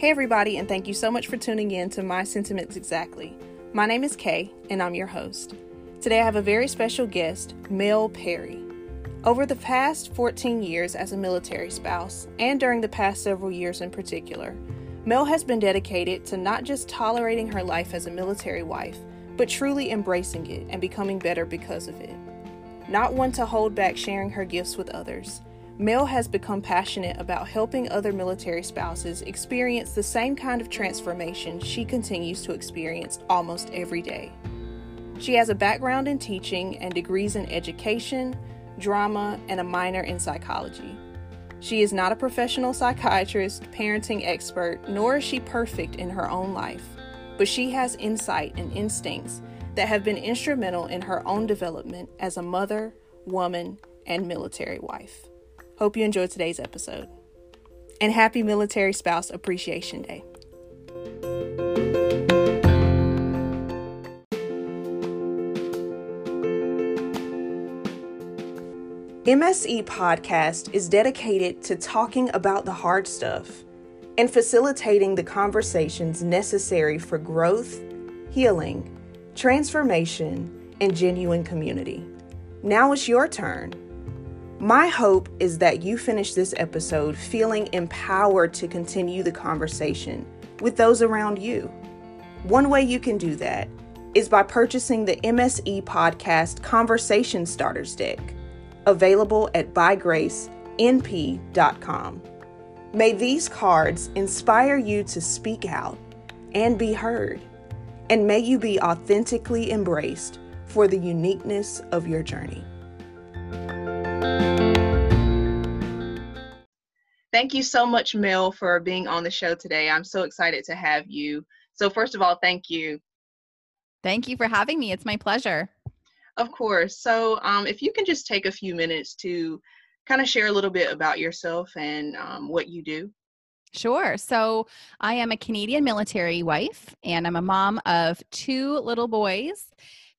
Hey, everybody, and thank you so much for tuning in to My Sentiments Exactly. My name is Kay, and I'm your host. Today I have a very special guest, Mel Perry. Over the past 14 years as a military spouse, and during the past several years in particular, Mel has been dedicated to not just tolerating her life as a military wife, but truly embracing it and becoming better because of it. Not one to hold back sharing her gifts with others, Mel has become passionate about helping other military spouses experience the same kind of transformation she continues to experience almost every day. She has a background in teaching and degrees in education, drama, and a minor in psychology. She is not a professional psychiatrist, parenting expert, nor is she perfect in her own life, but she has insight and instincts that have been instrumental in her own development as a mother, woman, and military wife. Hope you enjoyed today's episode. And happy Military Spouse Appreciation Day. MSE Podcast is dedicated to talking about the hard stuff and facilitating the conversations necessary for growth, healing, transformation, and genuine community. Now it's your turn. My hope is that you finish this episode feeling empowered to continue the conversation with those around you. One way you can do that is by purchasing the MSE Podcast Conversation Starters Deck, available at bygracenp.com. May these cards inspire you to speak out and be heard, and may you be authentically embraced for the uniqueness of your journey. Thank you so much, Mel, for being on the show today. I'm so excited to have you. So, first of all, thank you. Thank you for having me. It's my pleasure. Of course. So, um, if you can just take a few minutes to kind of share a little bit about yourself and um, what you do. Sure. So I am a Canadian military wife, and I'm a mom of two little boys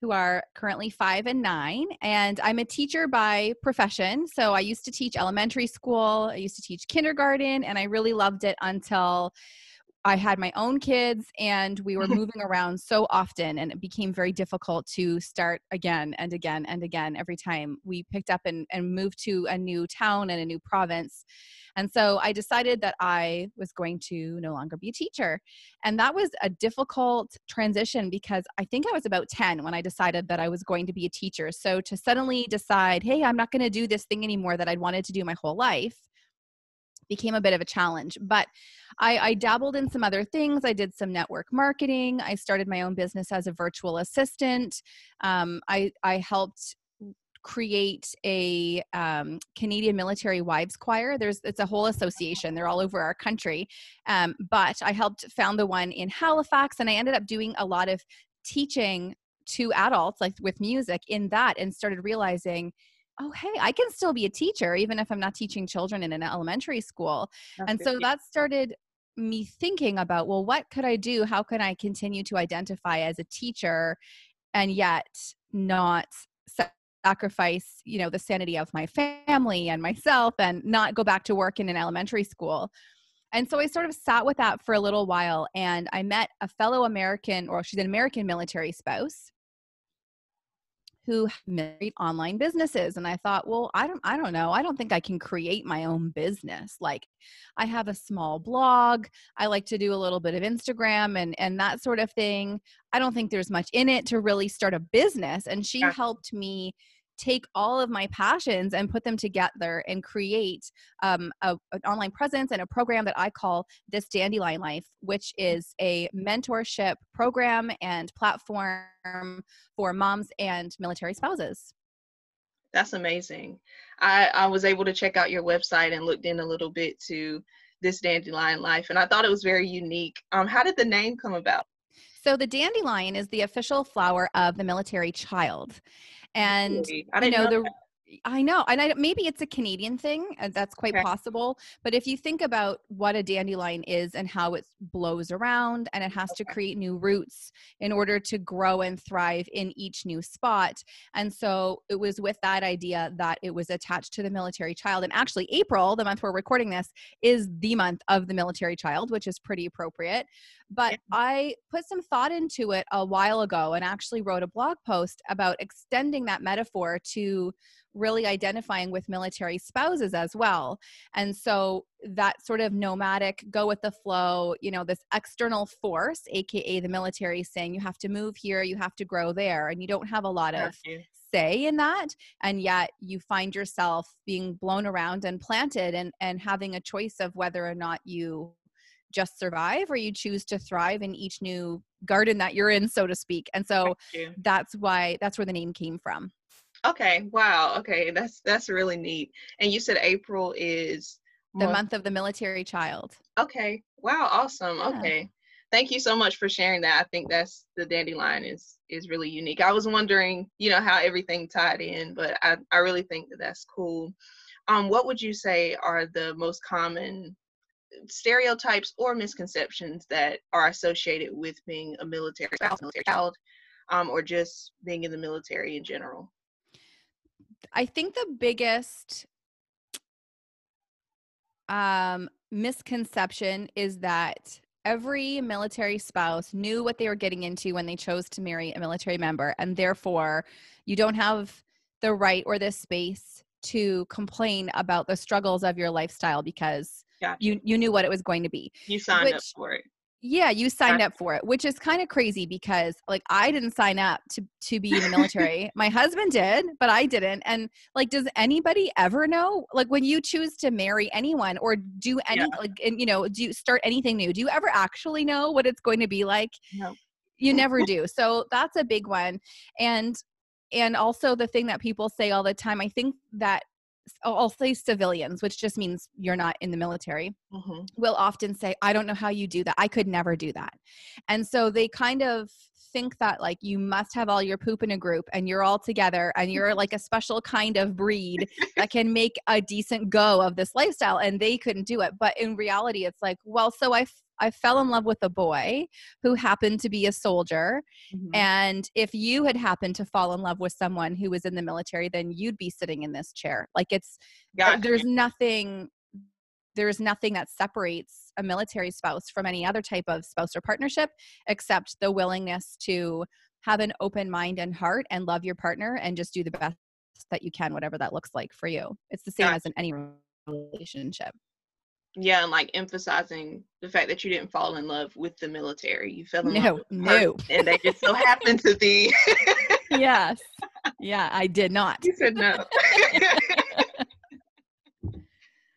who are currently five and nine. And I'm a teacher by profession. So I used to teach elementary school, I used to teach kindergarten, and I really loved it until I had my own kids and we were moving around so often and it became very difficult to start again and again and again every time we picked up and, and moved to a new town and a new province. And so I decided that I was going to no longer be a teacher. And that was a difficult transition because I think I was about 10 when I decided that I was going to be a teacher. So to suddenly decide, hey, I'm not going to do this thing anymore that I'd wanted to do my whole life became a bit of a challenge. But I, I, dabbled in some other things. I did some network marketing. I started my own business as a virtual assistant. Um, I, I helped create a um, Canadian Military Wives Choir. There's it's a whole association. They're all over our country. Um, but I helped found the one in Halifax, and I ended up doing a lot of teaching to adults, like with music, in that, and started realizing. Oh, hey, I can still be a teacher even if I'm not teaching children in an elementary school. That's and so that started me thinking about well what could i do how can i continue to identify as a teacher and yet not sacrifice you know the sanity of my family and myself and not go back to work in an elementary school. And so i sort of sat with that for a little while and i met a fellow american or she's an american military spouse who made online businesses and i thought well i don't i don't know i don't think i can create my own business like i have a small blog i like to do a little bit of instagram and and that sort of thing i don't think there's much in it to really start a business and she yeah. helped me take all of my passions and put them together and create um, a, an online presence and a program that I call This Dandelion Life, which is a mentorship program and platform for moms and military spouses. That's amazing. I, I was able to check out your website and looked in a little bit to this dandelion life, and I thought it was very unique. Um, how did the name come about? So the dandelion is the official flower of the military child and you know, know the I know, and I, maybe it's a Canadian thing. Uh, that's quite okay. possible. But if you think about what a dandelion is and how it blows around, and it has okay. to create new roots in order to grow and thrive in each new spot, and so it was with that idea that it was attached to the military child. And actually, April, the month we're recording this, is the month of the military child, which is pretty appropriate. But yeah. I put some thought into it a while ago and actually wrote a blog post about extending that metaphor to really identifying with military spouses as well. And so that sort of nomadic, go with the flow, you know, this external force, AKA the military, saying you have to move here, you have to grow there, and you don't have a lot of say in that and yet you find yourself being blown around and planted and and having a choice of whether or not you just survive or you choose to thrive in each new garden that you're in so to speak and so that's why that's where the name came from. Okay wow okay that's that's really neat and you said april is the month, month of the military child. Okay wow awesome yeah. okay. Thank you so much for sharing that i think that's the dandelion is is really unique. I was wondering you know how everything tied in but i i really think that that's cool. Um what would you say are the most common stereotypes or misconceptions that are associated with being a military spouse, military child, um, or just being in the military in general? I think the biggest um, misconception is that every military spouse knew what they were getting into when they chose to marry a military member, and therefore you don't have the right or the space to complain about the struggles of your lifestyle because gotcha. you you knew what it was going to be. You signed which, up for it. Yeah, you signed gotcha. up for it, which is kind of crazy because like I didn't sign up to to be in the military. My husband did, but I didn't. And like does anybody ever know like when you choose to marry anyone or do any yeah. like and, you know, do you start anything new? Do you ever actually know what it's going to be like? No. You never do. So that's a big one. And and also the thing that people say all the time i think that I'll say civilians, which just means you're not in the military, mm-hmm. will often say, I don't know how you do that. I could never do that. And so they kind of think that like you must have all your poop in a group and you're all together and you're like a special kind of breed that can make a decent go of this lifestyle and they couldn't do it. But in reality, it's like, well, so I I fell in love with a boy who happened to be a soldier. Mm-hmm. And if you had happened to fall in love with someone who was in the military, then you'd be sitting in this chair. Like it's, gotcha. there's nothing, there's nothing that separates a military spouse from any other type of spouse or partnership except the willingness to have an open mind and heart and love your partner and just do the best that you can, whatever that looks like for you. It's the same gotcha. as in any relationship. Yeah and like emphasizing the fact that you didn't fall in love with the military. You fell in no, love no. and they just so happened to be yes. Yeah i did not. You said no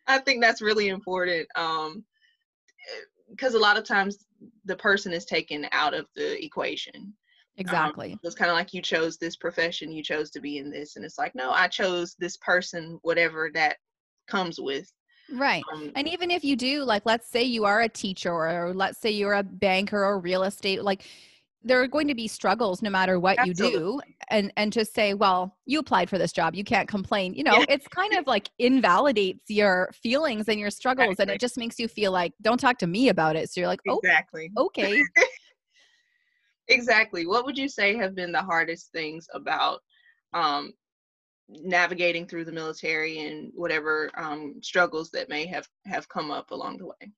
i think that's really important um because a lot of times the person is taken out of the equation. Um, exactly. um, it's kind of like you chose this profession you chose to be in this and it's like no i chose this person whatever that comes with. Right. Um, and even if you do, like, let's say you are a teacher or let's say you're a banker or real estate, like, there are going to be struggles no matter what absolutely. you do and and to say well you applied for this job you can't complain you know yeah. it's kind of like invalidates your feelings and your struggles exactly. and it just makes you feel like don't talk to me about it so you're like oh exactly okay exactly what would you say have been the hardest things about um, navigating through the military and whatever um, struggles that may have have come up along the way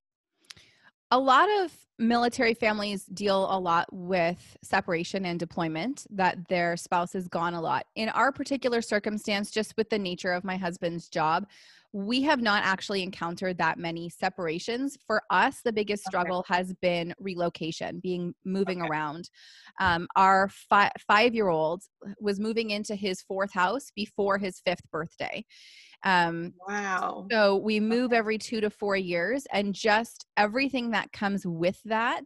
a lot of military families deal a lot with separation and deployment that their spouse is gone a lot in our particular circumstance just with the nature of my husband's job we have not actually encountered that many separations. For us, the biggest struggle okay. has been relocation, being moving okay. around. Um, our fi- five year old was moving into his fourth house before his fifth birthday. Um, wow. So we move every two to four years, and just everything that comes with that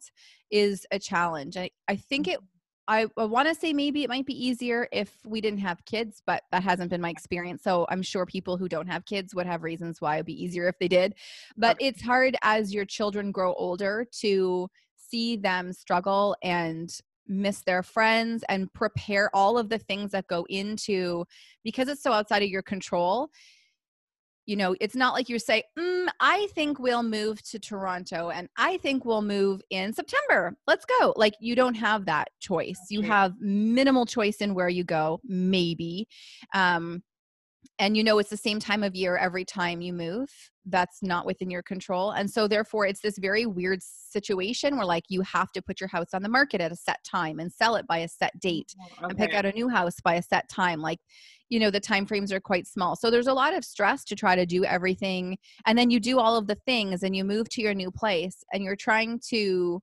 is a challenge. I, I think it I, I want to say maybe it might be easier if we didn't have kids, but that hasn't been my experience. So I'm sure people who don't have kids would have reasons why it'd be easier if they did. But it's hard as your children grow older to see them struggle and miss their friends and prepare all of the things that go into because it's so outside of your control you know, it's not like you say, mm, I think we'll move to Toronto and I think we'll move in September. Let's go. Like, you don't have that choice. You have minimal choice in where you go, maybe. Um, and you know it's the same time of year every time you move that's not within your control and so therefore it's this very weird situation where like you have to put your house on the market at a set time and sell it by a set date okay. and pick out a new house by a set time like you know the time frames are quite small so there's a lot of stress to try to do everything and then you do all of the things and you move to your new place and you're trying to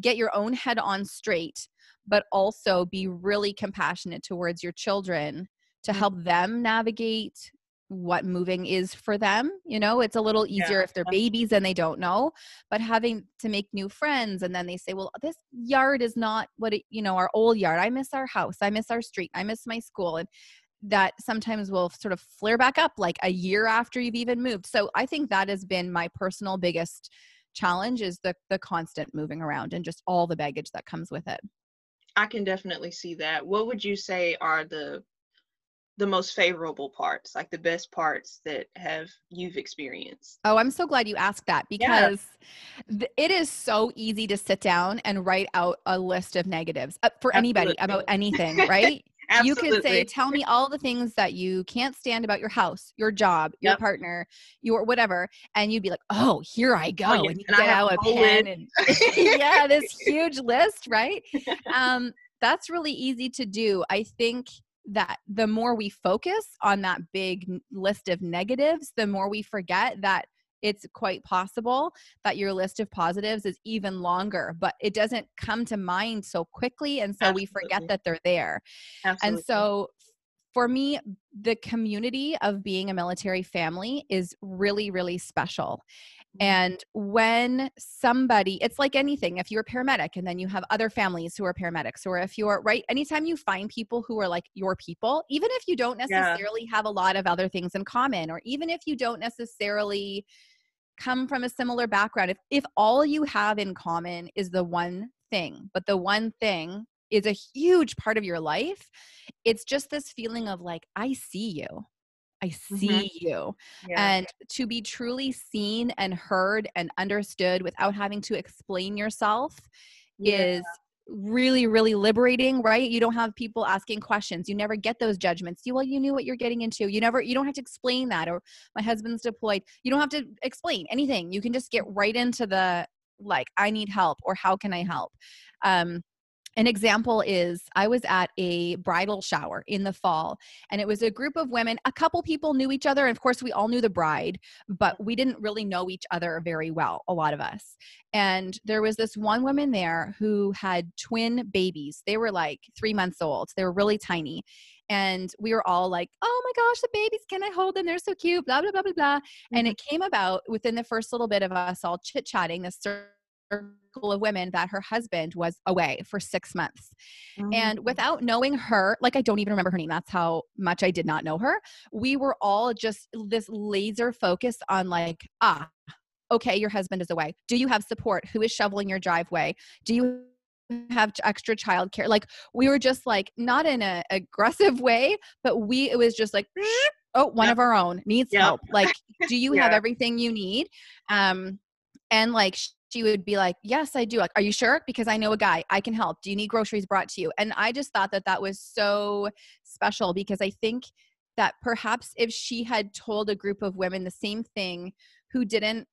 get your own head on straight but also be really compassionate towards your children to help mm-hmm. them navigate what moving is for them. You know, it's a little easier yeah. if they're babies and they don't know, but having to make new friends and then they say, well, this yard is not what it, you know, our old yard. I miss our house. I miss our street. I miss my school. And that sometimes will sort of flare back up like a year after you've even moved. So I think that has been my personal biggest challenge is the the constant moving around and just all the baggage that comes with it. I can definitely see that. What would you say are the the most favorable parts, like the best parts that have you've experienced? Oh, I'm so glad you asked that because yeah. th- it is so easy to sit down and write out a list of negatives uh, for Absolutely. anybody about anything, right? you can say, Tell me all the things that you can't stand about your house, your job, your yep. partner, your whatever. And you'd be like, Oh, here I go. Oh. And you and get out a pen and yeah, this huge list, right? Um, that's really easy to do. I think that the more we focus on that big list of negatives, the more we forget that it's quite possible that your list of positives is even longer, but it doesn't come to mind so quickly. And so Absolutely. we forget that they're there. Absolutely. And so for me, the community of being a military family is really, really special. Mm-hmm. And when somebody, it's like anything, if you're a paramedic and then you have other families who are paramedics, or if you're right, anytime you find people who are like your people, even if you don't necessarily yeah. have a lot of other things in common, or even if you don't necessarily come from a similar background, if, if all you have in common is the one thing, but the one thing is a huge part of your life, it's just this feeling of like, I see you. I mm-hmm. see mm-hmm. you. Yeah. And to be truly seen and heard and understood without having to explain yourself yeah. is really really liberating right you don't have people asking questions you never get those judgments you well you knew what you're getting into you never you don't have to explain that or my husband's deployed you don't have to explain anything you can just get right into the like i need help or how can i help um an example is I was at a bridal shower in the fall, and it was a group of women. A couple people knew each other, and of course, we all knew the bride, but we didn't really know each other very well, a lot of us. And there was this one woman there who had twin babies. They were like three months old, they were really tiny. And we were all like, oh my gosh, the babies, can I hold them? They're so cute, blah, blah, blah, blah, blah. Mm-hmm. And it came about within the first little bit of us all chit chatting, this of women that her husband was away for six months. Mm-hmm. And mm. without knowing her, like I don't even remember her name, that's how much I did not know her. We were all just this laser focus on like, ah, okay, your husband is away. Do you have support? Who is shoveling your driveway? Do you have extra childcare? Like we were just like not in a aggressive way, but we it was just like oh, one yep. of our own needs yep. help. Like, do you yeah. have everything you need? Um, and like she would be like, Yes, I do. Like, are you sure? Because I know a guy, I can help. Do you need groceries brought to you? And I just thought that that was so special because I think that perhaps if she had told a group of women the same thing who didn't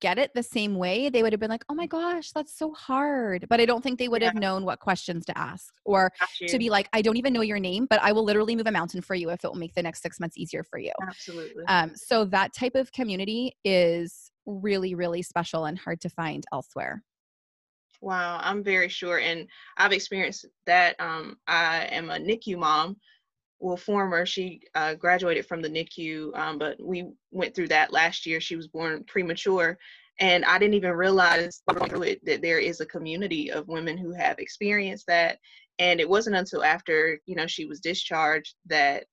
get it the same way, they would have been like, oh my gosh, that's so hard. But I don't think they would yeah. have known what questions to ask or to be like, I don't even know your name, but I will literally move a mountain for you if it will make the next six months easier for you. Absolutely. Um, so that type of community is really, really special and hard to find elsewhere. Wow, I'm very sure. And I've experienced that. Um, I am a NICU mom. Well, former, she uh, graduated from the NICU, um, but we went through that last year. She was born premature. And I didn't even realize that there is a community of women who have experienced that. And it wasn't until after, you know, she was discharged that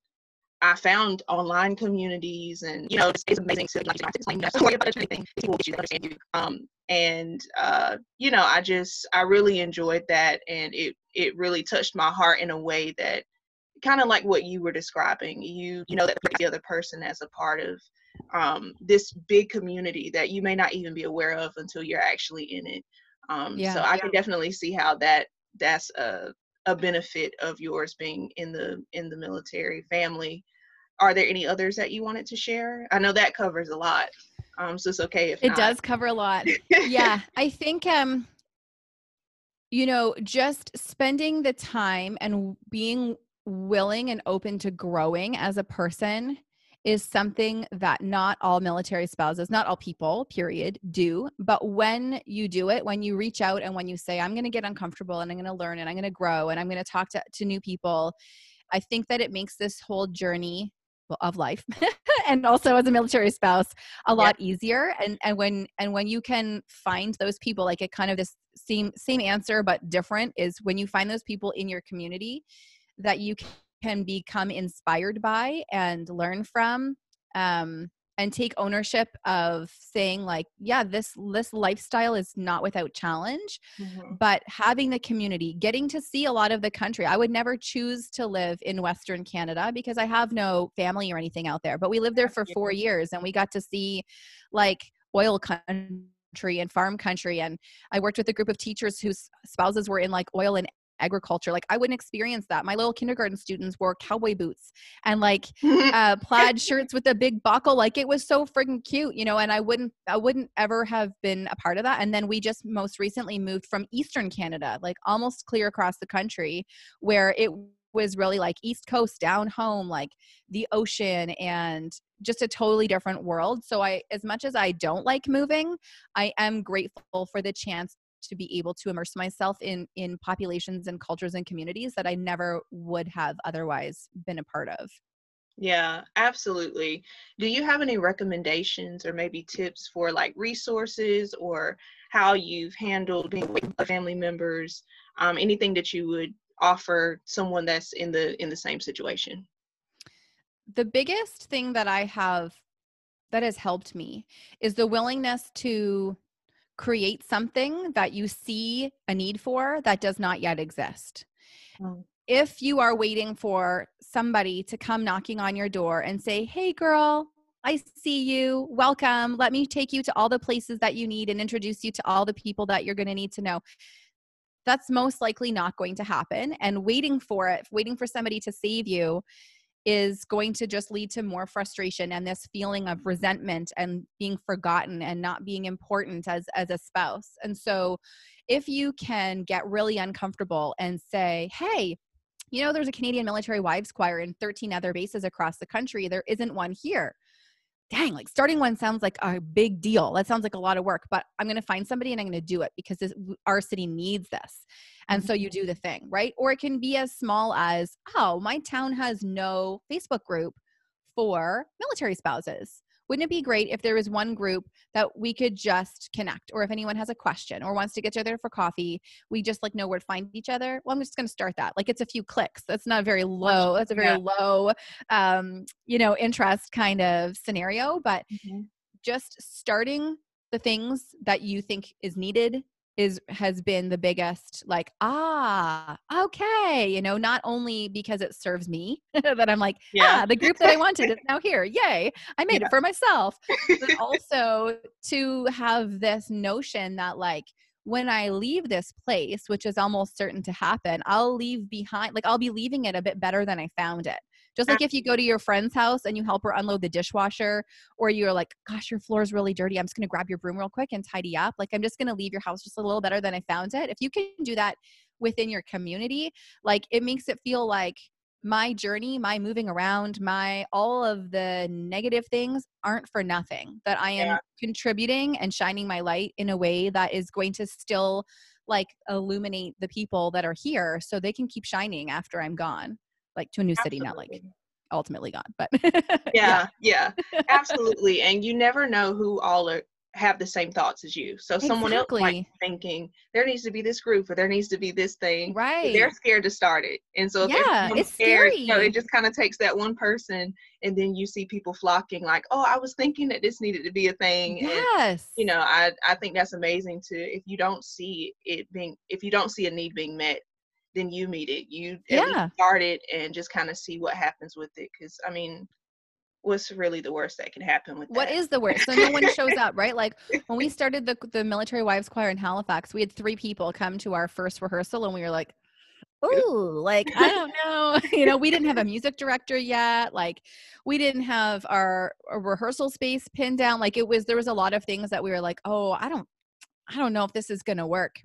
I found online communities, and you know, it's, it's amazing to like, explain, you know, story about anything. People will get you to understand you. Um, and uh, you know, I just I really enjoyed that, and it it really touched my heart in a way that kind of like what you were describing. You you know that the other person as a part of um, this big community that you may not even be aware of until you're actually in it. Um, yeah, so I yeah. can definitely see how that that's a a benefit of yours being in the in the military family. Are there any others that you wanted to share? I know that covers a lot. Um, so it's okay if it not. does cover a lot. yeah, I think um, you know, just spending the time and being willing and open to growing as a person is something that not all military spouses, not all people, period, do. But when you do it, when you reach out and when you say, I'm going to get uncomfortable and I'm going to learn and I'm going to grow and I'm going to talk to, to new people, I think that it makes this whole journey of life and also as a military spouse a lot yeah. easier and and when and when you can find those people like it kind of this same same answer but different is when you find those people in your community that you can become inspired by and learn from um, and take ownership of saying like yeah this this lifestyle is not without challenge mm-hmm. but having the community getting to see a lot of the country i would never choose to live in western canada because i have no family or anything out there but we lived there for 4 years and we got to see like oil country and farm country and i worked with a group of teachers whose spouses were in like oil and agriculture. Like I wouldn't experience that. My little kindergarten students wore cowboy boots and like uh, plaid shirts with a big buckle. Like it was so friggin' cute, you know. And I wouldn't, I wouldn't ever have been a part of that. And then we just most recently moved from Eastern Canada, like almost clear across the country, where it was really like East Coast down home, like the ocean and just a totally different world. So I as much as I don't like moving, I am grateful for the chance to be able to immerse myself in in populations and cultures and communities that I never would have otherwise been a part of. Yeah, absolutely. Do you have any recommendations or maybe tips for like resources or how you've handled being with family members? Um, anything that you would offer someone that's in the in the same situation? The biggest thing that I have that has helped me is the willingness to create something that you see a need for that does not yet exist. Mm. If you are waiting for somebody to come knocking on your door and say, Hey, girl, I see you. Welcome. Let me take you to all the places that you need and introduce you to all the people that you're going to need to know. That's most likely not going to happen. And waiting for it, waiting for somebody to save you, is going to just lead to more frustration and this feeling of resentment and being forgotten and not being important as as a spouse. And so if you can get really uncomfortable and say, "Hey, you know there's a Canadian Military Wives Choir in 13 other bases across the country. There isn't one here." Dang, like starting one sounds like a big deal. That sounds like a lot of work, but I'm going to find somebody and I'm going to do it because this, our city needs this. And mm-hmm. so you do the thing, right? Or it can be as small as, oh, my town has no Facebook group for military spouses. Wouldn't it be great if there was one group that we could just connect? Or if anyone has a question or wants to get together for coffee, we just like know where to find each other. Well, I'm just going to start that. Like it's a few clicks. That's not very low. That's a very yeah. low, um, you know, interest kind of scenario. But mm-hmm. just starting the things that you think is needed is has been the biggest like ah okay you know not only because it serves me that i'm like yeah ah, the group that i wanted is now here yay i made yeah. it for myself but also to have this notion that like when I leave this place, which is almost certain to happen, I'll leave behind, like, I'll be leaving it a bit better than I found it. Just like if you go to your friend's house and you help her unload the dishwasher, or you're like, gosh, your floor is really dirty. I'm just going to grab your broom real quick and tidy up. Like, I'm just going to leave your house just a little better than I found it. If you can do that within your community, like, it makes it feel like my journey, my moving around, my all of the negative things aren't for nothing. That I am yeah. contributing and shining my light in a way that is going to still like illuminate the people that are here so they can keep shining after I'm gone like to a new absolutely. city, not like ultimately gone, but yeah, yeah, yeah, absolutely. And you never know who all are have the same thoughts as you. So someone exactly. else might thinking there needs to be this group or there needs to be this thing. Right. They're scared to start it. And so yeah, it's scared, scary. You know, it just kind of takes that one person and then you see people flocking like, oh, I was thinking that this needed to be a thing. Yes. And, you know, I, I think that's amazing to if you don't see it being if you don't see a need being met, then you meet it. You yeah. start it and just kind of see what happens with it. Cause I mean, what's really the worst that can happen with what that? is the worst so no one shows up right like when we started the, the military wives choir in halifax we had three people come to our first rehearsal and we were like ooh like i don't know you know we didn't have a music director yet like we didn't have our, our rehearsal space pinned down like it was there was a lot of things that we were like oh i don't i don't know if this is gonna work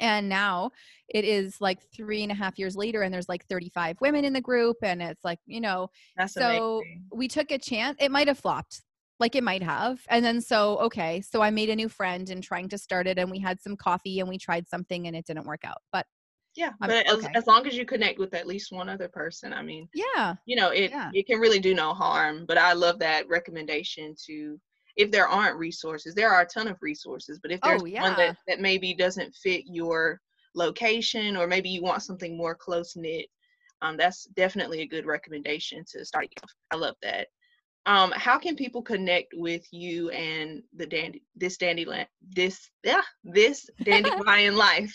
and now it is like three and a half years later and there's like 35 women in the group and it's like you know That's so amazing. we took a chance it might have flopped like it might have and then so okay so i made a new friend and trying to start it and we had some coffee and we tried something and it didn't work out but yeah but as, as long as you connect with at least one other person i mean yeah you know it yeah. it can really do no harm but i love that recommendation to if there aren't resources, there are a ton of resources, but if there's oh, yeah. one that, that maybe doesn't fit your location or maybe you want something more close knit, um, that's definitely a good recommendation to start. I love that um, how can people connect with you and the dandy this dandelion this yeah this dandelion life?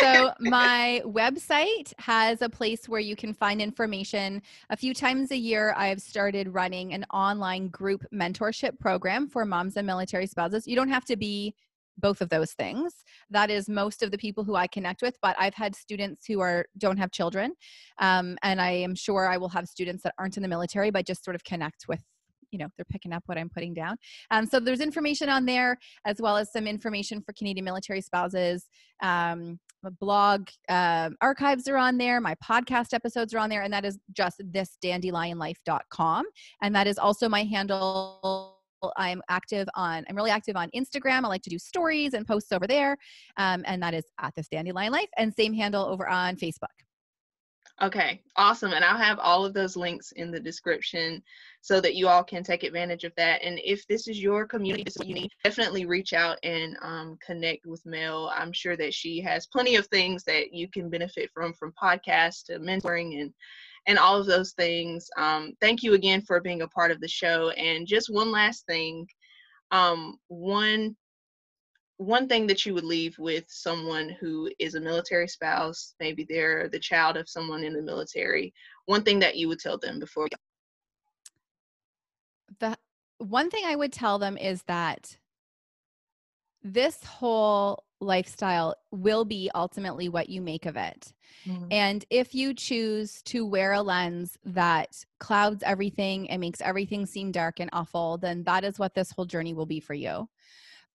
So my website has a place where you can find information. A few times a year i've started running an online group mentorship program for moms and military spouses. You don't have to be both of those things. That is most of the people who i connect with but i've had students who are don't have children. Um, and i am sure i will have students that aren't in the military but just sort of connect with you know they're picking up what i'm putting down um, so there's information on there as well as some information for canadian military spouses um, blog uh, archives are on there my podcast episodes are on there and that is just this dandelionlife.com and that is also my handle I'm active on, I'm really active on Instagram. I like to do stories and posts over there. Um, and that is at this dandelion life and same handle over on Facebook. Okay, awesome. And I'll have all of those links in the description so that you all can take advantage of that. And if this is your community, this is what you need, definitely reach out and um, connect with Mel. I'm sure that she has plenty of things that you can benefit from, from podcasts to mentoring and and all of those things. Um, thank you again for being a part of the show. And just one last thing, um, one one thing that you would leave with someone who is a military spouse, maybe they're the child of someone in the military, one thing that you would tell them before the one thing I would tell them is that this whole lifestyle will be ultimately what you make of it. Mm-hmm. And if you choose to wear a lens that clouds everything and makes everything seem dark and awful, then that is what this whole journey will be for you.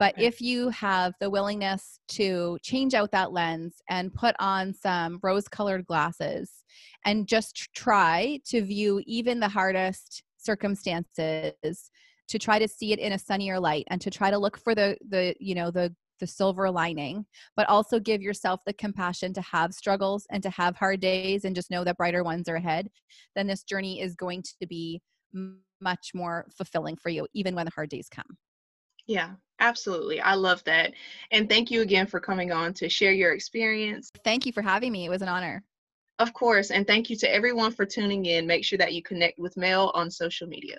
But okay. if you have the willingness to change out that lens and put on some rose colored glasses and just try to view even the hardest circumstances to try to see it in a sunnier light and to try to look for the the you know the the silver lining but also give yourself the compassion to have struggles and to have hard days and just know that brighter ones are ahead then this journey is going to be much more fulfilling for you even when the hard days come yeah, absolutely. I love that. And thank you again for coming on to share your experience. Thank you for having me. It was an honor. Of course. And thank you to everyone for tuning in. Make sure that you connect with Mel on social media.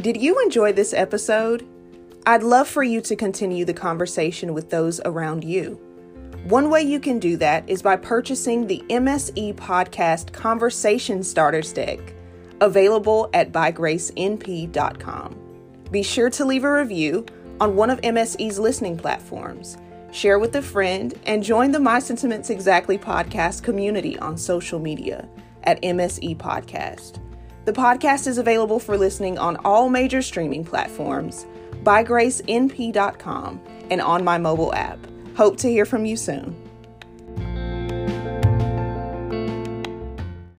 Did you enjoy this episode? I'd love for you to continue the conversation with those around you. One way you can do that is by purchasing the MSE Podcast Conversation Starters Deck available at bygracenp.com. Be sure to leave a review on one of MSE's listening platforms. Share with a friend and join the My Sentiments Exactly podcast community on social media at MSE Podcast. The podcast is available for listening on all major streaming platforms, bygracenp.com, and on my mobile app. Hope to hear from you soon.